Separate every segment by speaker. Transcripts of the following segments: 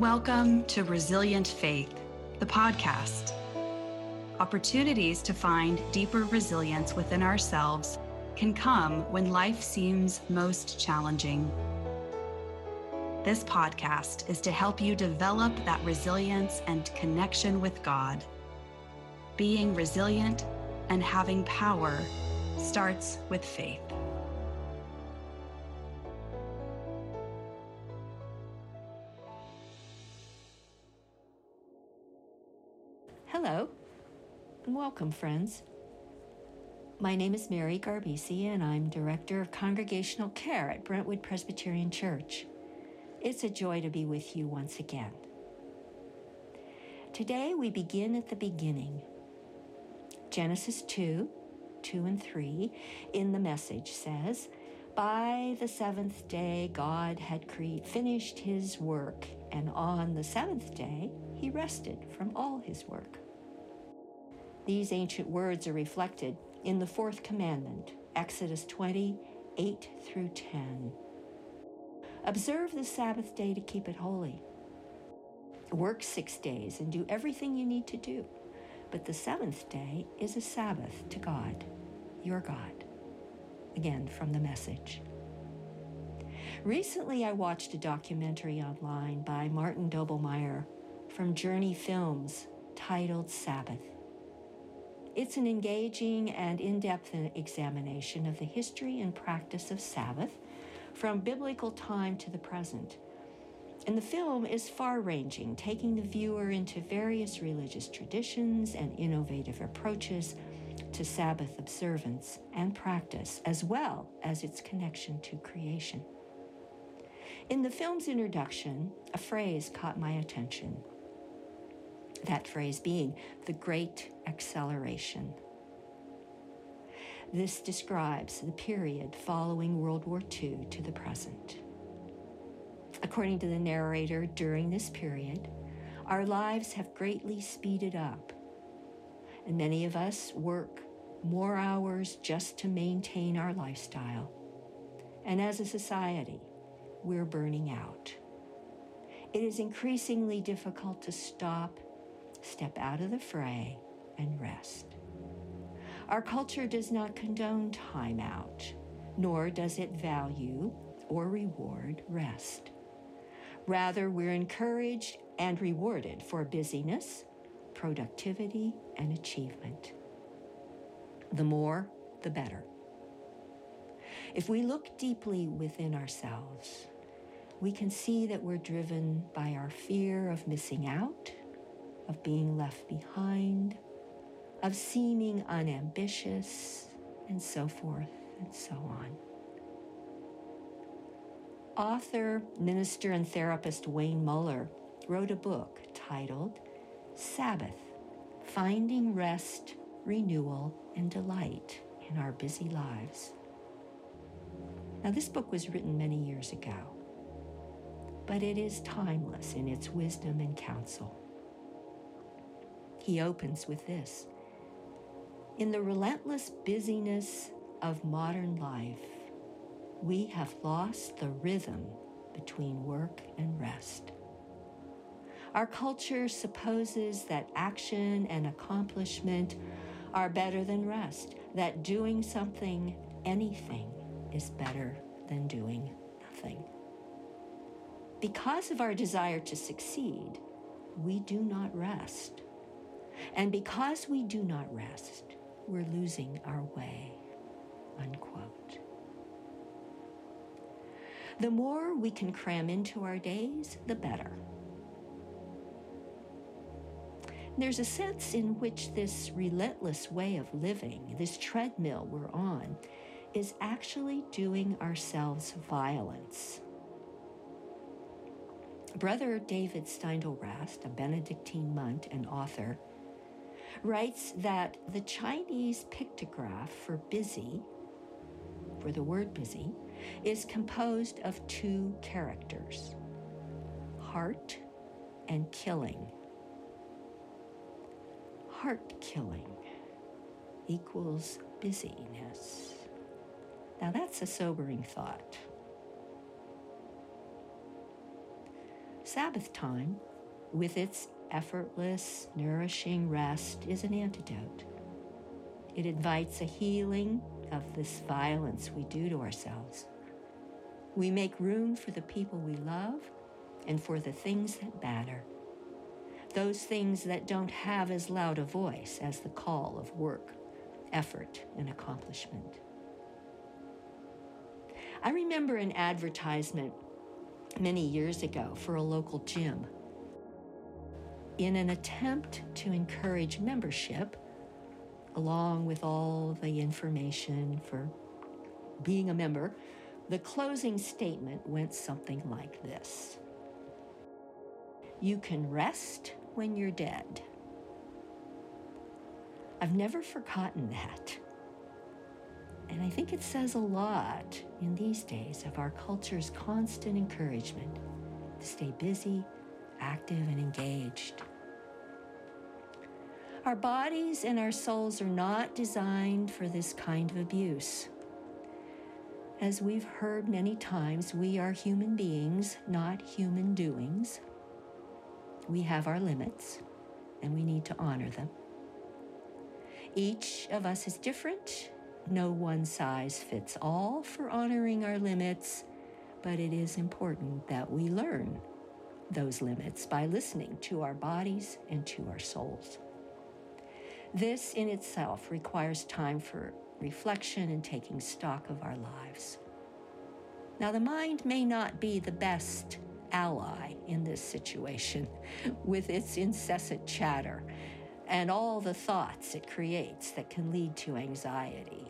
Speaker 1: Welcome to Resilient Faith, the podcast. Opportunities to find deeper resilience within ourselves can come when life seems most challenging. This podcast is to help you develop that resilience and connection with God. Being resilient and having power starts with faith.
Speaker 2: Welcome, friends. My name is Mary Garbisi, and I'm Director of Congregational Care at Brentwood Presbyterian Church. It's a joy to be with you once again. Today, we begin at the beginning. Genesis 2 2 and 3 in the message says, By the seventh day, God had cre- finished his work, and on the seventh day, he rested from all his work. These ancient words are reflected in the fourth commandment, Exodus 20, 8 through 10. Observe the Sabbath day to keep it holy. Work six days and do everything you need to do. But the seventh day is a Sabbath to God, your God. Again, from the message. Recently, I watched a documentary online by Martin Doblmeier from Journey Films titled Sabbath. It's an engaging and in depth examination of the history and practice of Sabbath from biblical time to the present. And the film is far ranging, taking the viewer into various religious traditions and innovative approaches to Sabbath observance and practice, as well as its connection to creation. In the film's introduction, a phrase caught my attention that phrase being the Great Acceleration. This describes the period following World War II to the present. According to the narrator, during this period, our lives have greatly speeded up, and many of us work more hours just to maintain our lifestyle. And as a society, we're burning out. It is increasingly difficult to stop step out of the fray, and rest. Our culture does not condone time out, nor does it value or reward rest. Rather, we're encouraged and rewarded for busyness, productivity, and achievement. The more, the better. If we look deeply within ourselves, we can see that we're driven by our fear of missing out of being left behind, of seeming unambitious, and so forth and so on. Author, minister, and therapist Wayne Muller wrote a book titled Sabbath Finding Rest, Renewal, and Delight in Our Busy Lives. Now, this book was written many years ago, but it is timeless in its wisdom and counsel. He opens with this In the relentless busyness of modern life, we have lost the rhythm between work and rest. Our culture supposes that action and accomplishment are better than rest, that doing something, anything, is better than doing nothing. Because of our desire to succeed, we do not rest. And because we do not rest, we're losing our way. Unquote. The more we can cram into our days, the better. There's a sense in which this relentless way of living, this treadmill we're on, is actually doing ourselves violence. Brother David Steindl-Rast, a Benedictine monk and author, writes that the Chinese pictograph for busy, for the word busy, is composed of two characters heart and killing. Heart killing equals busyness. Now that's a sobering thought. Sabbath time, with its effortless, nourishing rest, is an antidote. It invites a healing of this violence we do to ourselves. We make room for the people we love and for the things that matter. Those things that don't have as loud a voice as the call of work, effort, and accomplishment. I remember an advertisement many years ago for a local gym. In an attempt to encourage membership, along with all the information for being a member, the closing statement went something like this You can rest when you're dead. I've never forgotten that. And I think it says a lot in these days of our culture's constant encouragement to stay busy, active, and engaged. Our bodies and our souls are not designed for this kind of abuse. As we've heard many times, we are human beings, not human doings. We have our limits, and we need to honor them. Each of us is different. No one size fits all for honoring our limits, but it is important that we learn those limits by listening to our bodies and to our souls. This in itself requires time for reflection and taking stock of our lives. Now, the mind may not be the best ally in this situation with its incessant chatter and all the thoughts it creates that can lead to anxiety.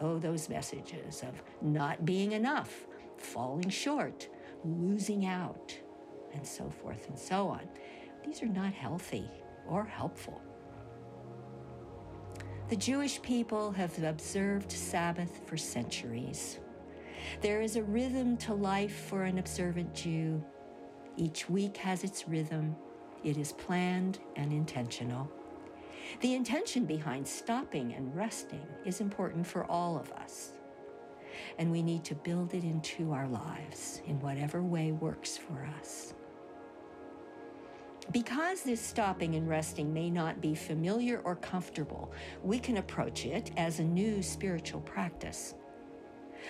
Speaker 2: Oh, those messages of not being enough, falling short, losing out, and so forth and so on. These are not healthy or helpful. The Jewish people have observed Sabbath for centuries. There is a rhythm to life for an observant Jew. Each week has its rhythm. It is planned and intentional. The intention behind stopping and resting is important for all of us. And we need to build it into our lives in whatever way works for us. Because this stopping and resting may not be familiar or comfortable, we can approach it as a new spiritual practice.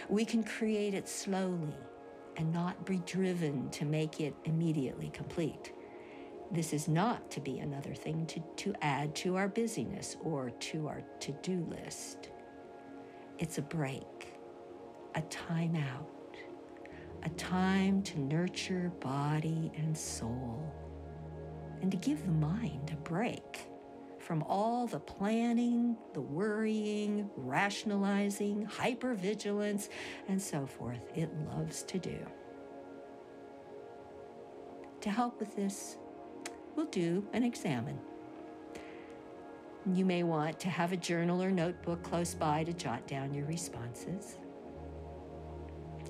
Speaker 2: We can create it slowly and not be driven to make it immediately complete. This is not to be another thing to, to add to our busyness or to our to do list. It's a break, a time out, a time to nurture body and soul and to give the mind a break from all the planning, the worrying, rationalizing, hypervigilance, and so forth it loves to do. To help with this, we'll do an examen. You may want to have a journal or notebook close by to jot down your responses.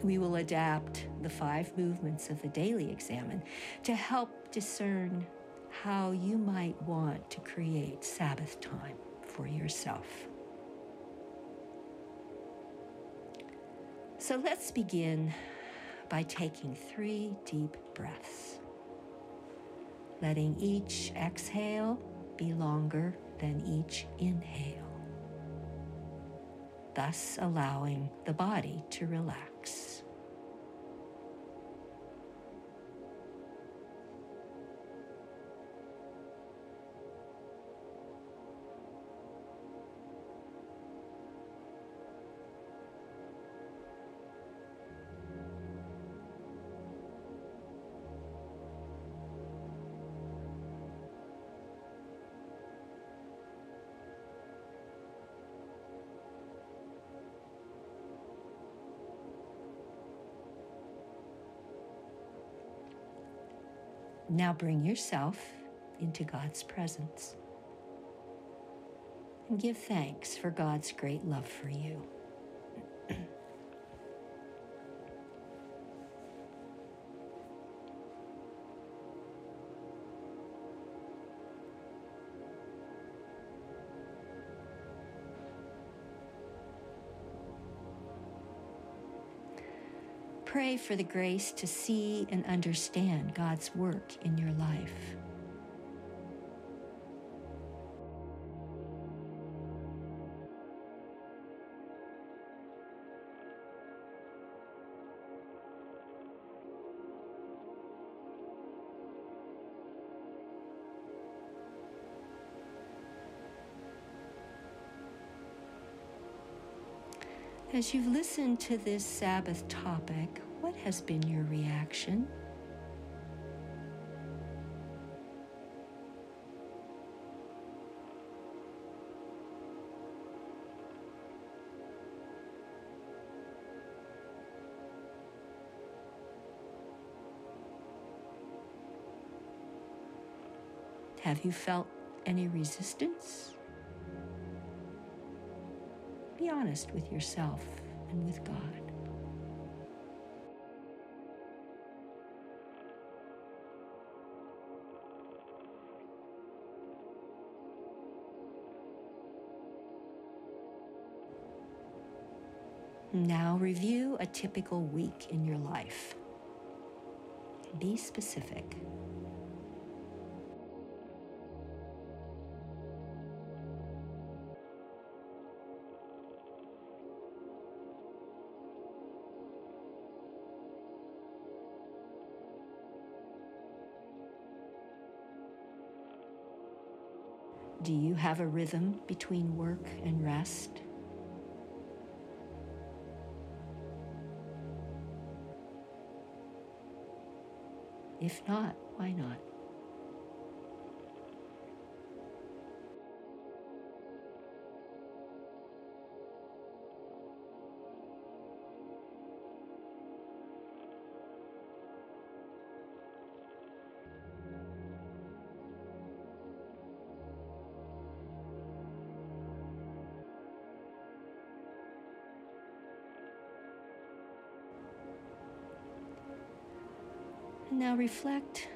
Speaker 2: We will adapt the five movements of the daily examen to help discern how you might want to create Sabbath time for yourself. So let's begin by taking three deep breaths, letting each exhale be longer than each inhale, thus allowing the body to relax. Now bring yourself into God's presence and give thanks for God's great love for you. Pray for the grace to see and understand God's work in your life. As you've listened to this Sabbath topic, what has been your reaction? Have you felt any resistance? Be honest with yourself and with God. Now review a typical week in your life. Be specific. Do you have a rhythm between work and rest? If not, why not? Now reflect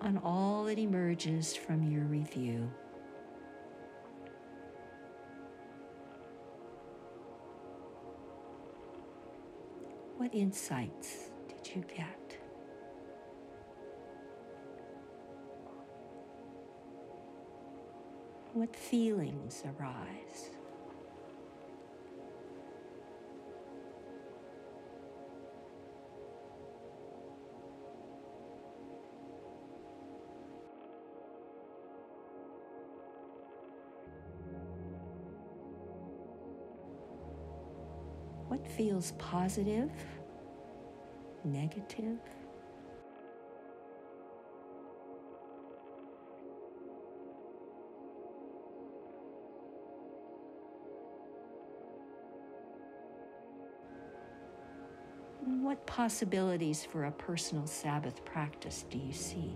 Speaker 2: on all that emerges from your review. What insights did you get? What feelings arise? What feels positive, negative? What possibilities for a personal Sabbath practice do you see?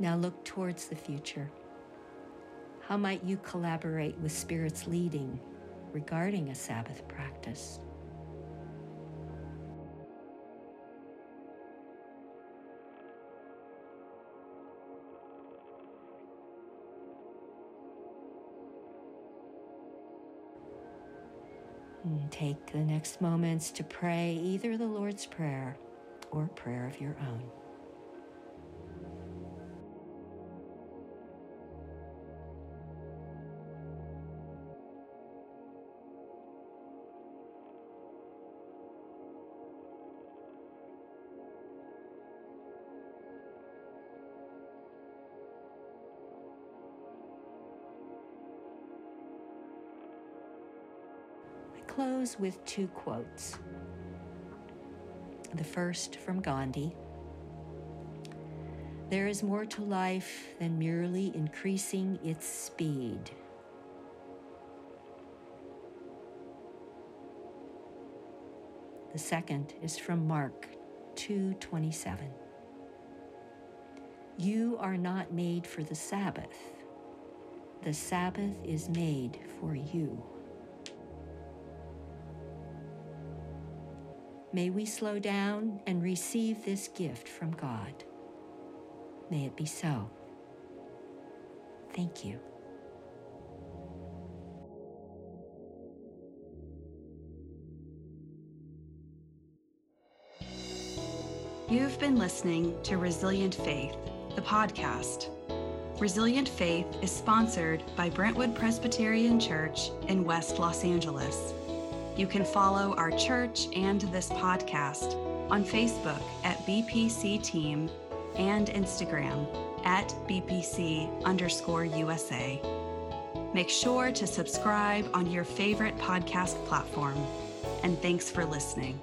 Speaker 2: Now look towards the future. How might you collaborate with Spirit's leading regarding a Sabbath practice? And take the next moments to pray either the Lord's Prayer or prayer of your own. Close with two quotes. The first from Gandhi There is more to life than merely increasing its speed. The second is from Mark 2:27. You are not made for the Sabbath. The Sabbath is made for you. May we slow down and receive this gift from God. May it be so. Thank you.
Speaker 1: You've been listening to Resilient Faith, the podcast. Resilient Faith is sponsored by Brentwood Presbyterian Church in West Los Angeles. You can follow our church and this podcast on Facebook at BPC Team and Instagram at BPC underscore USA. Make sure to subscribe on your favorite podcast platform. And thanks for listening.